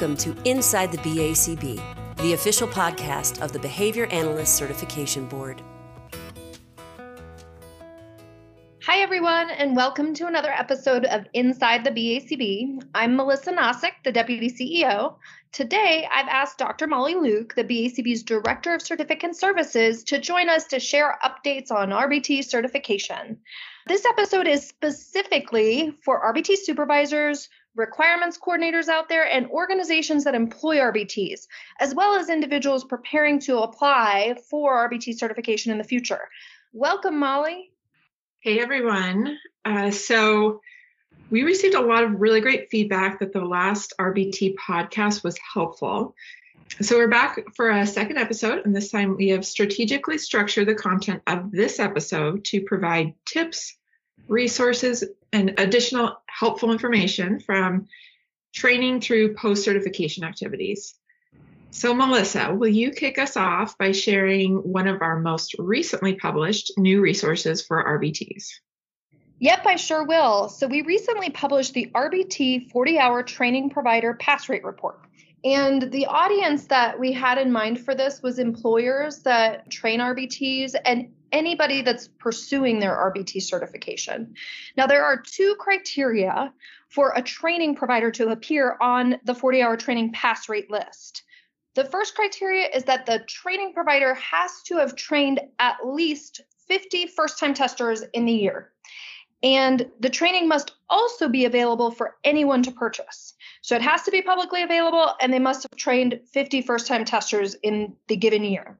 Welcome to Inside the BACB, the official podcast of the Behavior Analyst Certification Board. Hi, everyone, and welcome to another episode of Inside the BACB. I'm Melissa Nosik, the Deputy CEO. Today, I've asked Dr. Molly Luke, the BACB's Director of Certificate Services, to join us to share updates on RBT certification. This episode is specifically for RBT supervisors, requirements coordinators out there, and organizations that employ RBTs, as well as individuals preparing to apply for RBT certification in the future. Welcome, Molly. Hey, everyone. Uh, so, we received a lot of really great feedback that the last RBT podcast was helpful. So, we're back for a second episode, and this time we have strategically structured the content of this episode to provide tips, resources, and additional helpful information from training through post certification activities. So, Melissa, will you kick us off by sharing one of our most recently published new resources for RBTs? Yep, I sure will. So, we recently published the RBT 40 hour training provider pass rate report. And the audience that we had in mind for this was employers that train RBTs and anybody that's pursuing their RBT certification. Now, there are two criteria for a training provider to appear on the 40 hour training pass rate list. The first criteria is that the training provider has to have trained at least 50 first time testers in the year. And the training must also be available for anyone to purchase. So it has to be publicly available, and they must have trained 50 first time testers in the given year.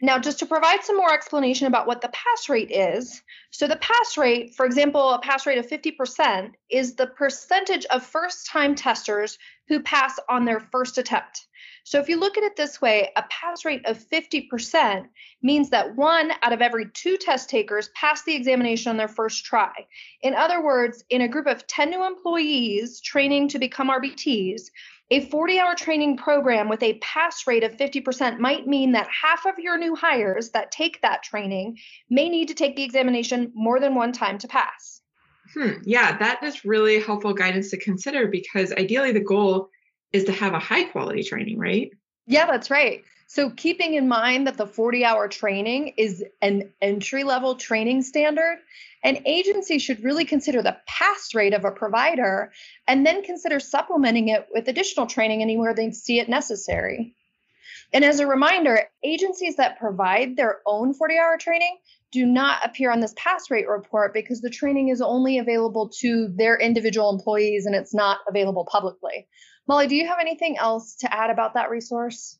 Now, just to provide some more explanation about what the pass rate is, so the pass rate, for example, a pass rate of 50%, is the percentage of first time testers who pass on their first attempt. So if you look at it this way, a pass rate of 50% means that one out of every two test takers pass the examination on their first try. In other words, in a group of 10 new employees training to become RBTs, a 40 hour training program with a pass rate of 50% might mean that half of your new hires that take that training may need to take the examination more than one time to pass. Hmm. Yeah, that is really helpful guidance to consider because ideally the goal is to have a high quality training, right? Yeah, that's right. So, keeping in mind that the 40 hour training is an entry level training standard, an agency should really consider the pass rate of a provider and then consider supplementing it with additional training anywhere they see it necessary. And as a reminder, agencies that provide their own 40 hour training do not appear on this pass rate report because the training is only available to their individual employees and it's not available publicly. Molly, do you have anything else to add about that resource?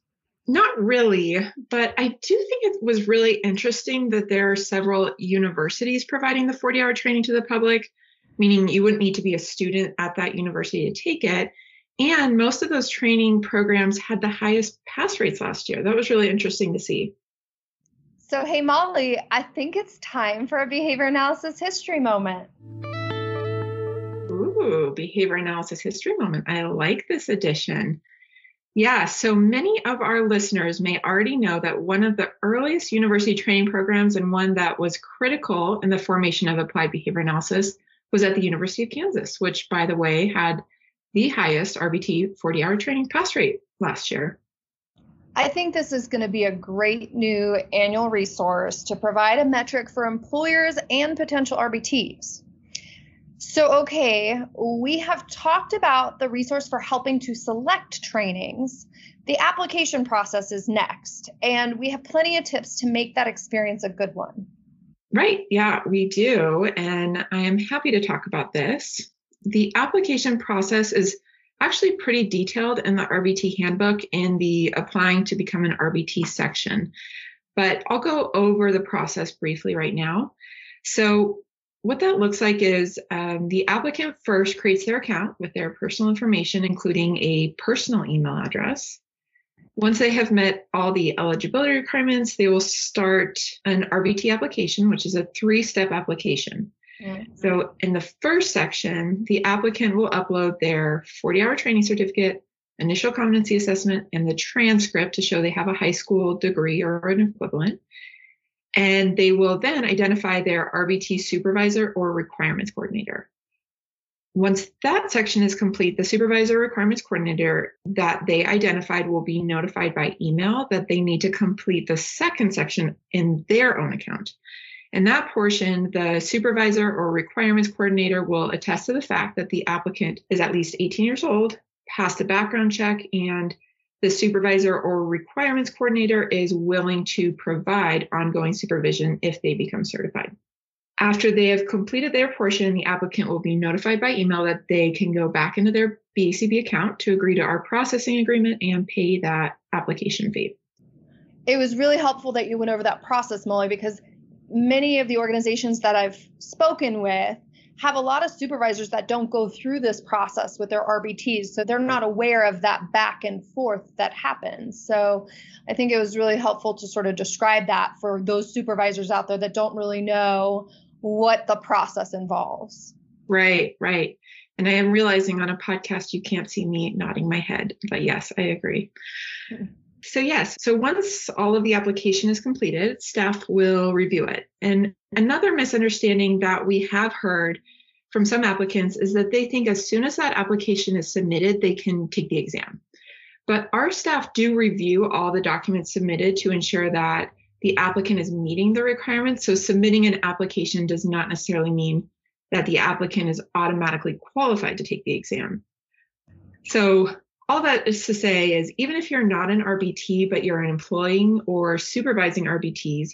Not really, but I do think it was really interesting that there are several universities providing the 40 hour training to the public, meaning you wouldn't need to be a student at that university to take it. And most of those training programs had the highest pass rates last year. That was really interesting to see. So, hey, Molly, I think it's time for a behavior analysis history moment. Ooh, behavior analysis history moment. I like this edition. Yeah, so many of our listeners may already know that one of the earliest university training programs and one that was critical in the formation of applied behavior analysis was at the University of Kansas, which, by the way, had the highest RBT 40 hour training pass rate last year. I think this is going to be a great new annual resource to provide a metric for employers and potential RBTs. So, okay, we have talked about the resource for helping to select trainings. The application process is next, and we have plenty of tips to make that experience a good one. Right, yeah, we do. And I am happy to talk about this. The application process is actually pretty detailed in the RBT handbook in the applying to become an RBT section. But I'll go over the process briefly right now. So, what that looks like is um, the applicant first creates their account with their personal information, including a personal email address. Once they have met all the eligibility requirements, they will start an RBT application, which is a three step application. Mm-hmm. So, in the first section, the applicant will upload their 40 hour training certificate, initial competency assessment, and the transcript to show they have a high school degree or an equivalent and they will then identify their RBT supervisor or requirements coordinator. Once that section is complete, the supervisor requirements coordinator that they identified will be notified by email that they need to complete the second section in their own account. In that portion, the supervisor or requirements coordinator will attest to the fact that the applicant is at least 18 years old, passed a background check, and the supervisor or requirements coordinator is willing to provide ongoing supervision if they become certified. After they have completed their portion, the applicant will be notified by email that they can go back into their BACB account to agree to our processing agreement and pay that application fee. It was really helpful that you went over that process, Molly, because many of the organizations that I've spoken with have a lot of supervisors that don't go through this process with their RBTs. So they're not aware of that back and forth that happens. So I think it was really helpful to sort of describe that for those supervisors out there that don't really know what the process involves. Right, right. And I am realizing on a podcast you can't see me nodding my head, but yes, I agree. Hmm. So, yes, so once all of the application is completed, staff will review it. And another misunderstanding that we have heard from some applicants is that they think as soon as that application is submitted, they can take the exam. But our staff do review all the documents submitted to ensure that the applicant is meeting the requirements. So, submitting an application does not necessarily mean that the applicant is automatically qualified to take the exam. So, all that is to say is even if you're not an RBT, but you're employing or supervising RBTs,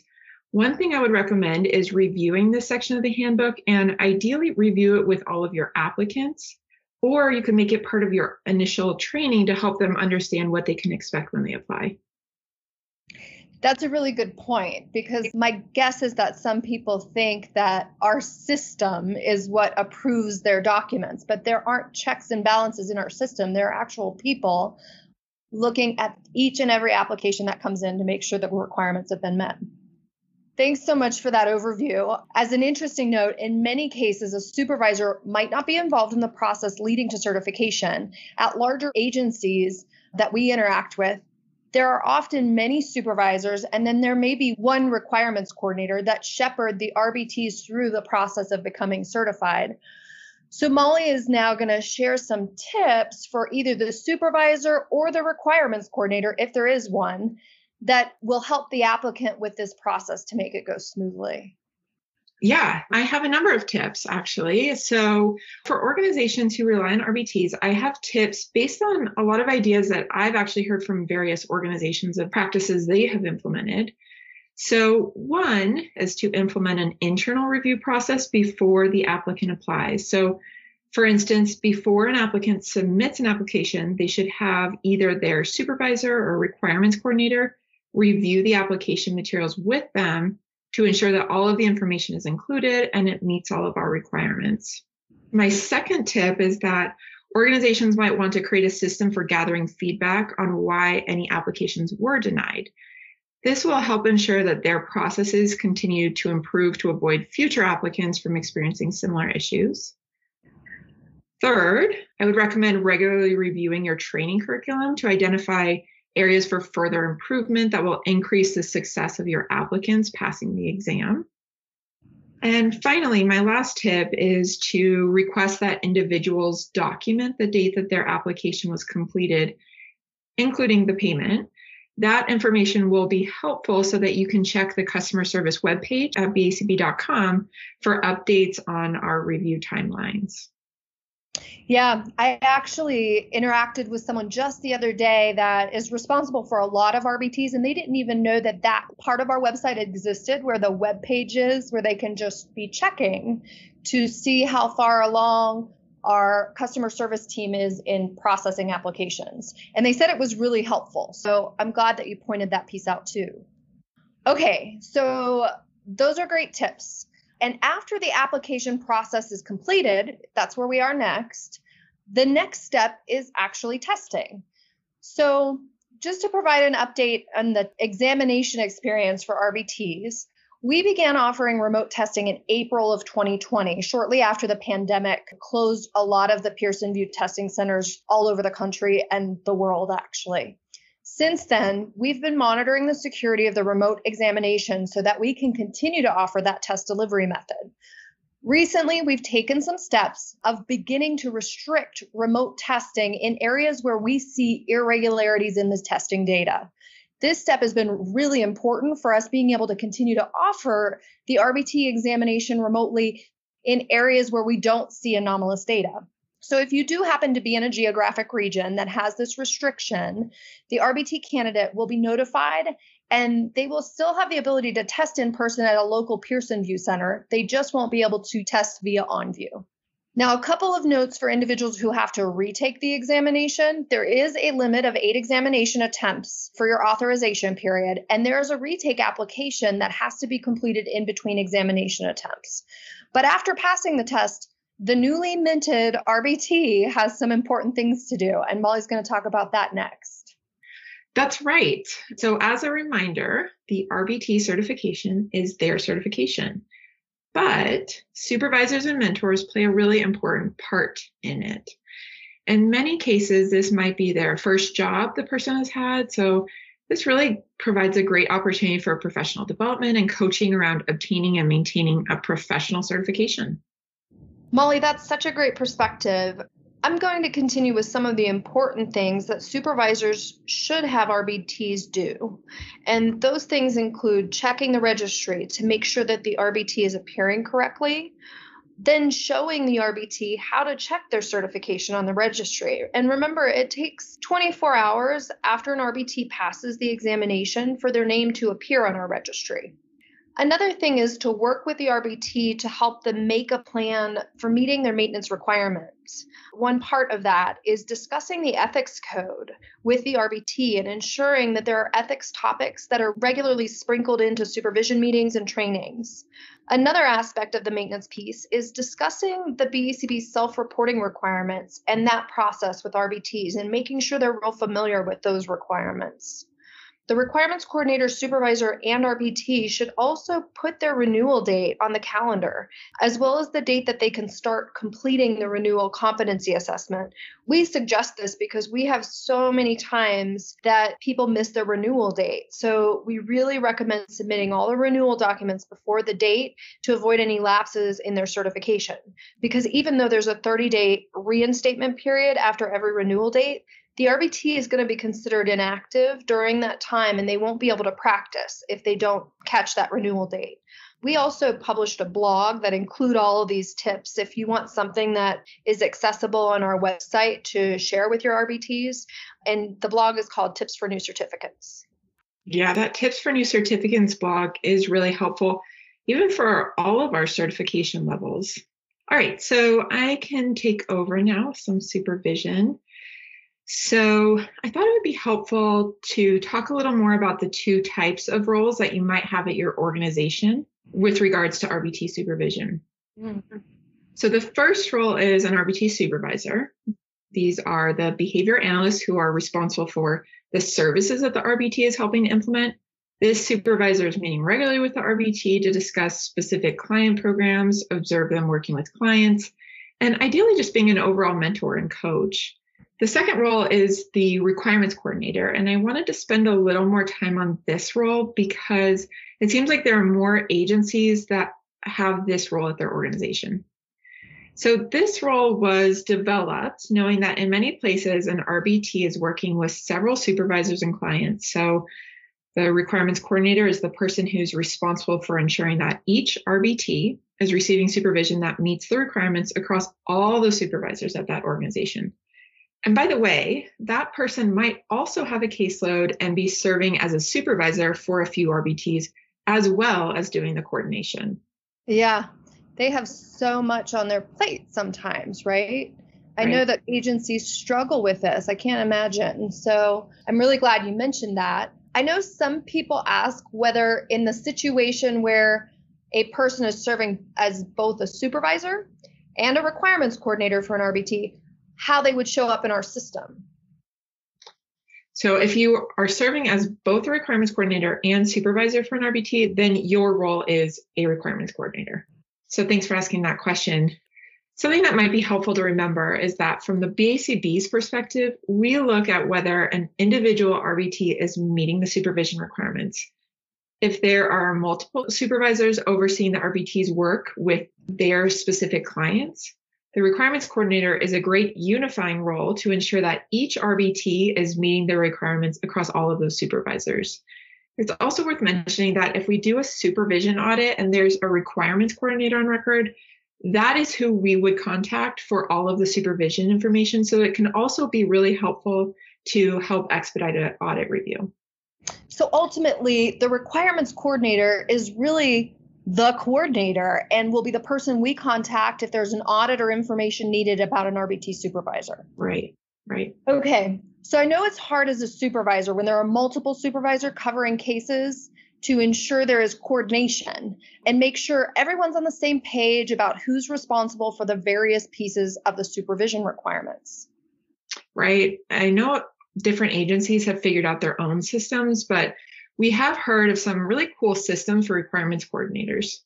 one thing I would recommend is reviewing this section of the handbook and ideally review it with all of your applicants, or you can make it part of your initial training to help them understand what they can expect when they apply. That's a really good point because my guess is that some people think that our system is what approves their documents, but there aren't checks and balances in our system. There are actual people looking at each and every application that comes in to make sure that requirements have been met. Thanks so much for that overview. As an interesting note, in many cases, a supervisor might not be involved in the process leading to certification. At larger agencies that we interact with, there are often many supervisors, and then there may be one requirements coordinator that shepherd the RBTs through the process of becoming certified. So, Molly is now going to share some tips for either the supervisor or the requirements coordinator, if there is one, that will help the applicant with this process to make it go smoothly. Yeah, I have a number of tips actually. So, for organizations who rely on RBTs, I have tips based on a lot of ideas that I've actually heard from various organizations of practices they have implemented. So, one is to implement an internal review process before the applicant applies. So, for instance, before an applicant submits an application, they should have either their supervisor or requirements coordinator review the application materials with them to ensure that all of the information is included and it meets all of our requirements. My second tip is that organizations might want to create a system for gathering feedback on why any applications were denied. This will help ensure that their processes continue to improve to avoid future applicants from experiencing similar issues. Third, I would recommend regularly reviewing your training curriculum to identify areas for further improvement that will increase the success of your applicants passing the exam. And finally, my last tip is to request that individuals document the date that their application was completed, including the payment. That information will be helpful so that you can check the customer service webpage at bacb.com for updates on our review timelines. Yeah, I actually interacted with someone just the other day that is responsible for a lot of RBTs, and they didn't even know that that part of our website existed where the web page is, where they can just be checking to see how far along our customer service team is in processing applications. And they said it was really helpful. So I'm glad that you pointed that piece out too. Okay, so those are great tips. And after the application process is completed, that's where we are next. The next step is actually testing. So, just to provide an update on the examination experience for RBTs, we began offering remote testing in April of 2020, shortly after the pandemic closed a lot of the Pearson VUE testing centers all over the country and the world, actually. Since then, we've been monitoring the security of the remote examination so that we can continue to offer that test delivery method. Recently, we've taken some steps of beginning to restrict remote testing in areas where we see irregularities in the testing data. This step has been really important for us being able to continue to offer the RBT examination remotely in areas where we don't see anomalous data. So, if you do happen to be in a geographic region that has this restriction, the RBT candidate will be notified and they will still have the ability to test in person at a local Pearson VUE Center. They just won't be able to test via OnVUE. Now, a couple of notes for individuals who have to retake the examination. There is a limit of eight examination attempts for your authorization period, and there is a retake application that has to be completed in between examination attempts. But after passing the test, the newly minted RBT has some important things to do, and Molly's going to talk about that next. That's right. So, as a reminder, the RBT certification is their certification, but supervisors and mentors play a really important part in it. In many cases, this might be their first job the person has had. So, this really provides a great opportunity for professional development and coaching around obtaining and maintaining a professional certification. Molly, that's such a great perspective. I'm going to continue with some of the important things that supervisors should have RBTs do. And those things include checking the registry to make sure that the RBT is appearing correctly, then showing the RBT how to check their certification on the registry. And remember, it takes 24 hours after an RBT passes the examination for their name to appear on our registry. Another thing is to work with the RBT to help them make a plan for meeting their maintenance requirements. One part of that is discussing the ethics code with the RBT and ensuring that there are ethics topics that are regularly sprinkled into supervision meetings and trainings. Another aspect of the maintenance piece is discussing the BACB self reporting requirements and that process with RBTs and making sure they're real familiar with those requirements. The requirements coordinator, supervisor, and RBT should also put their renewal date on the calendar, as well as the date that they can start completing the renewal competency assessment. We suggest this because we have so many times that people miss their renewal date. So we really recommend submitting all the renewal documents before the date to avoid any lapses in their certification. Because even though there's a 30 day reinstatement period after every renewal date, the RBT is going to be considered inactive during that time and they won't be able to practice if they don't catch that renewal date. We also published a blog that include all of these tips if you want something that is accessible on our website to share with your RBTs and the blog is called Tips for New Certificants. Yeah, that Tips for New Certificants blog is really helpful even for all of our certification levels. All right, so I can take over now some supervision. So I thought it would be helpful to talk a little more about the two types of roles that you might have at your organization with regards to RBT supervision. Mm-hmm. So the first role is an RBT supervisor. These are the behavior analysts who are responsible for the services that the RBT is helping to implement. This supervisor is meeting regularly with the RBT to discuss specific client programs, observe them working with clients, and ideally just being an overall mentor and coach. The second role is the requirements coordinator. And I wanted to spend a little more time on this role because it seems like there are more agencies that have this role at their organization. So this role was developed knowing that in many places an RBT is working with several supervisors and clients. So the requirements coordinator is the person who's responsible for ensuring that each RBT is receiving supervision that meets the requirements across all the supervisors at that organization. And by the way, that person might also have a caseload and be serving as a supervisor for a few RBTs as well as doing the coordination. Yeah, they have so much on their plate sometimes, right? I know that agencies struggle with this. I can't imagine. So I'm really glad you mentioned that. I know some people ask whether, in the situation where a person is serving as both a supervisor and a requirements coordinator for an RBT, how they would show up in our system. So if you are serving as both a requirements coordinator and supervisor for an RBT, then your role is a requirements coordinator. So thanks for asking that question. Something that might be helpful to remember is that from the BACB's perspective, we look at whether an individual RBT is meeting the supervision requirements. If there are multiple supervisors overseeing the RBT's work with their specific clients, the requirements coordinator is a great unifying role to ensure that each RBT is meeting the requirements across all of those supervisors. It's also worth mentioning that if we do a supervision audit and there's a requirements coordinator on record, that is who we would contact for all of the supervision information. So it can also be really helpful to help expedite an audit review. So ultimately, the requirements coordinator is really the coordinator and will be the person we contact if there's an audit or information needed about an RBT supervisor. Right, right. Okay. So I know it's hard as a supervisor when there are multiple supervisor covering cases to ensure there is coordination and make sure everyone's on the same page about who's responsible for the various pieces of the supervision requirements. Right. I know different agencies have figured out their own systems, but we have heard of some really cool systems for requirements coordinators.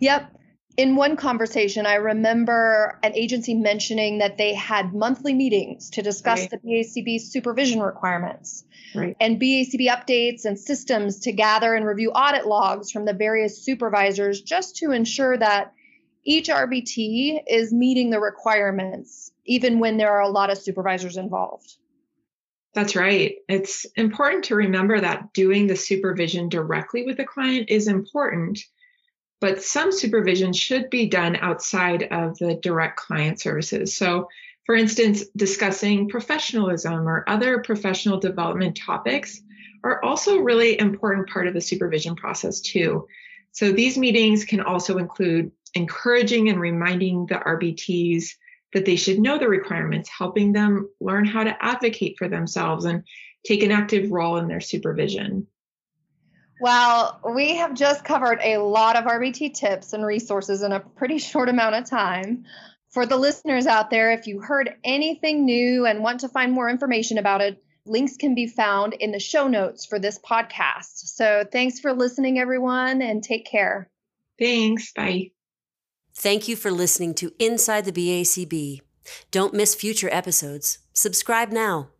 Yep. In one conversation, I remember an agency mentioning that they had monthly meetings to discuss right. the BACB supervision requirements right. and BACB updates and systems to gather and review audit logs from the various supervisors just to ensure that each RBT is meeting the requirements, even when there are a lot of supervisors involved. That's right. It's important to remember that doing the supervision directly with the client is important, but some supervision should be done outside of the direct client services. So, for instance, discussing professionalism or other professional development topics are also really important part of the supervision process too. So these meetings can also include encouraging and reminding the RBTs that they should know the requirements, helping them learn how to advocate for themselves and take an active role in their supervision. Well, we have just covered a lot of RBT tips and resources in a pretty short amount of time. For the listeners out there, if you heard anything new and want to find more information about it, links can be found in the show notes for this podcast. So thanks for listening, everyone, and take care. Thanks. Bye. Thank you for listening to Inside the BACB. Don't miss future episodes. Subscribe now.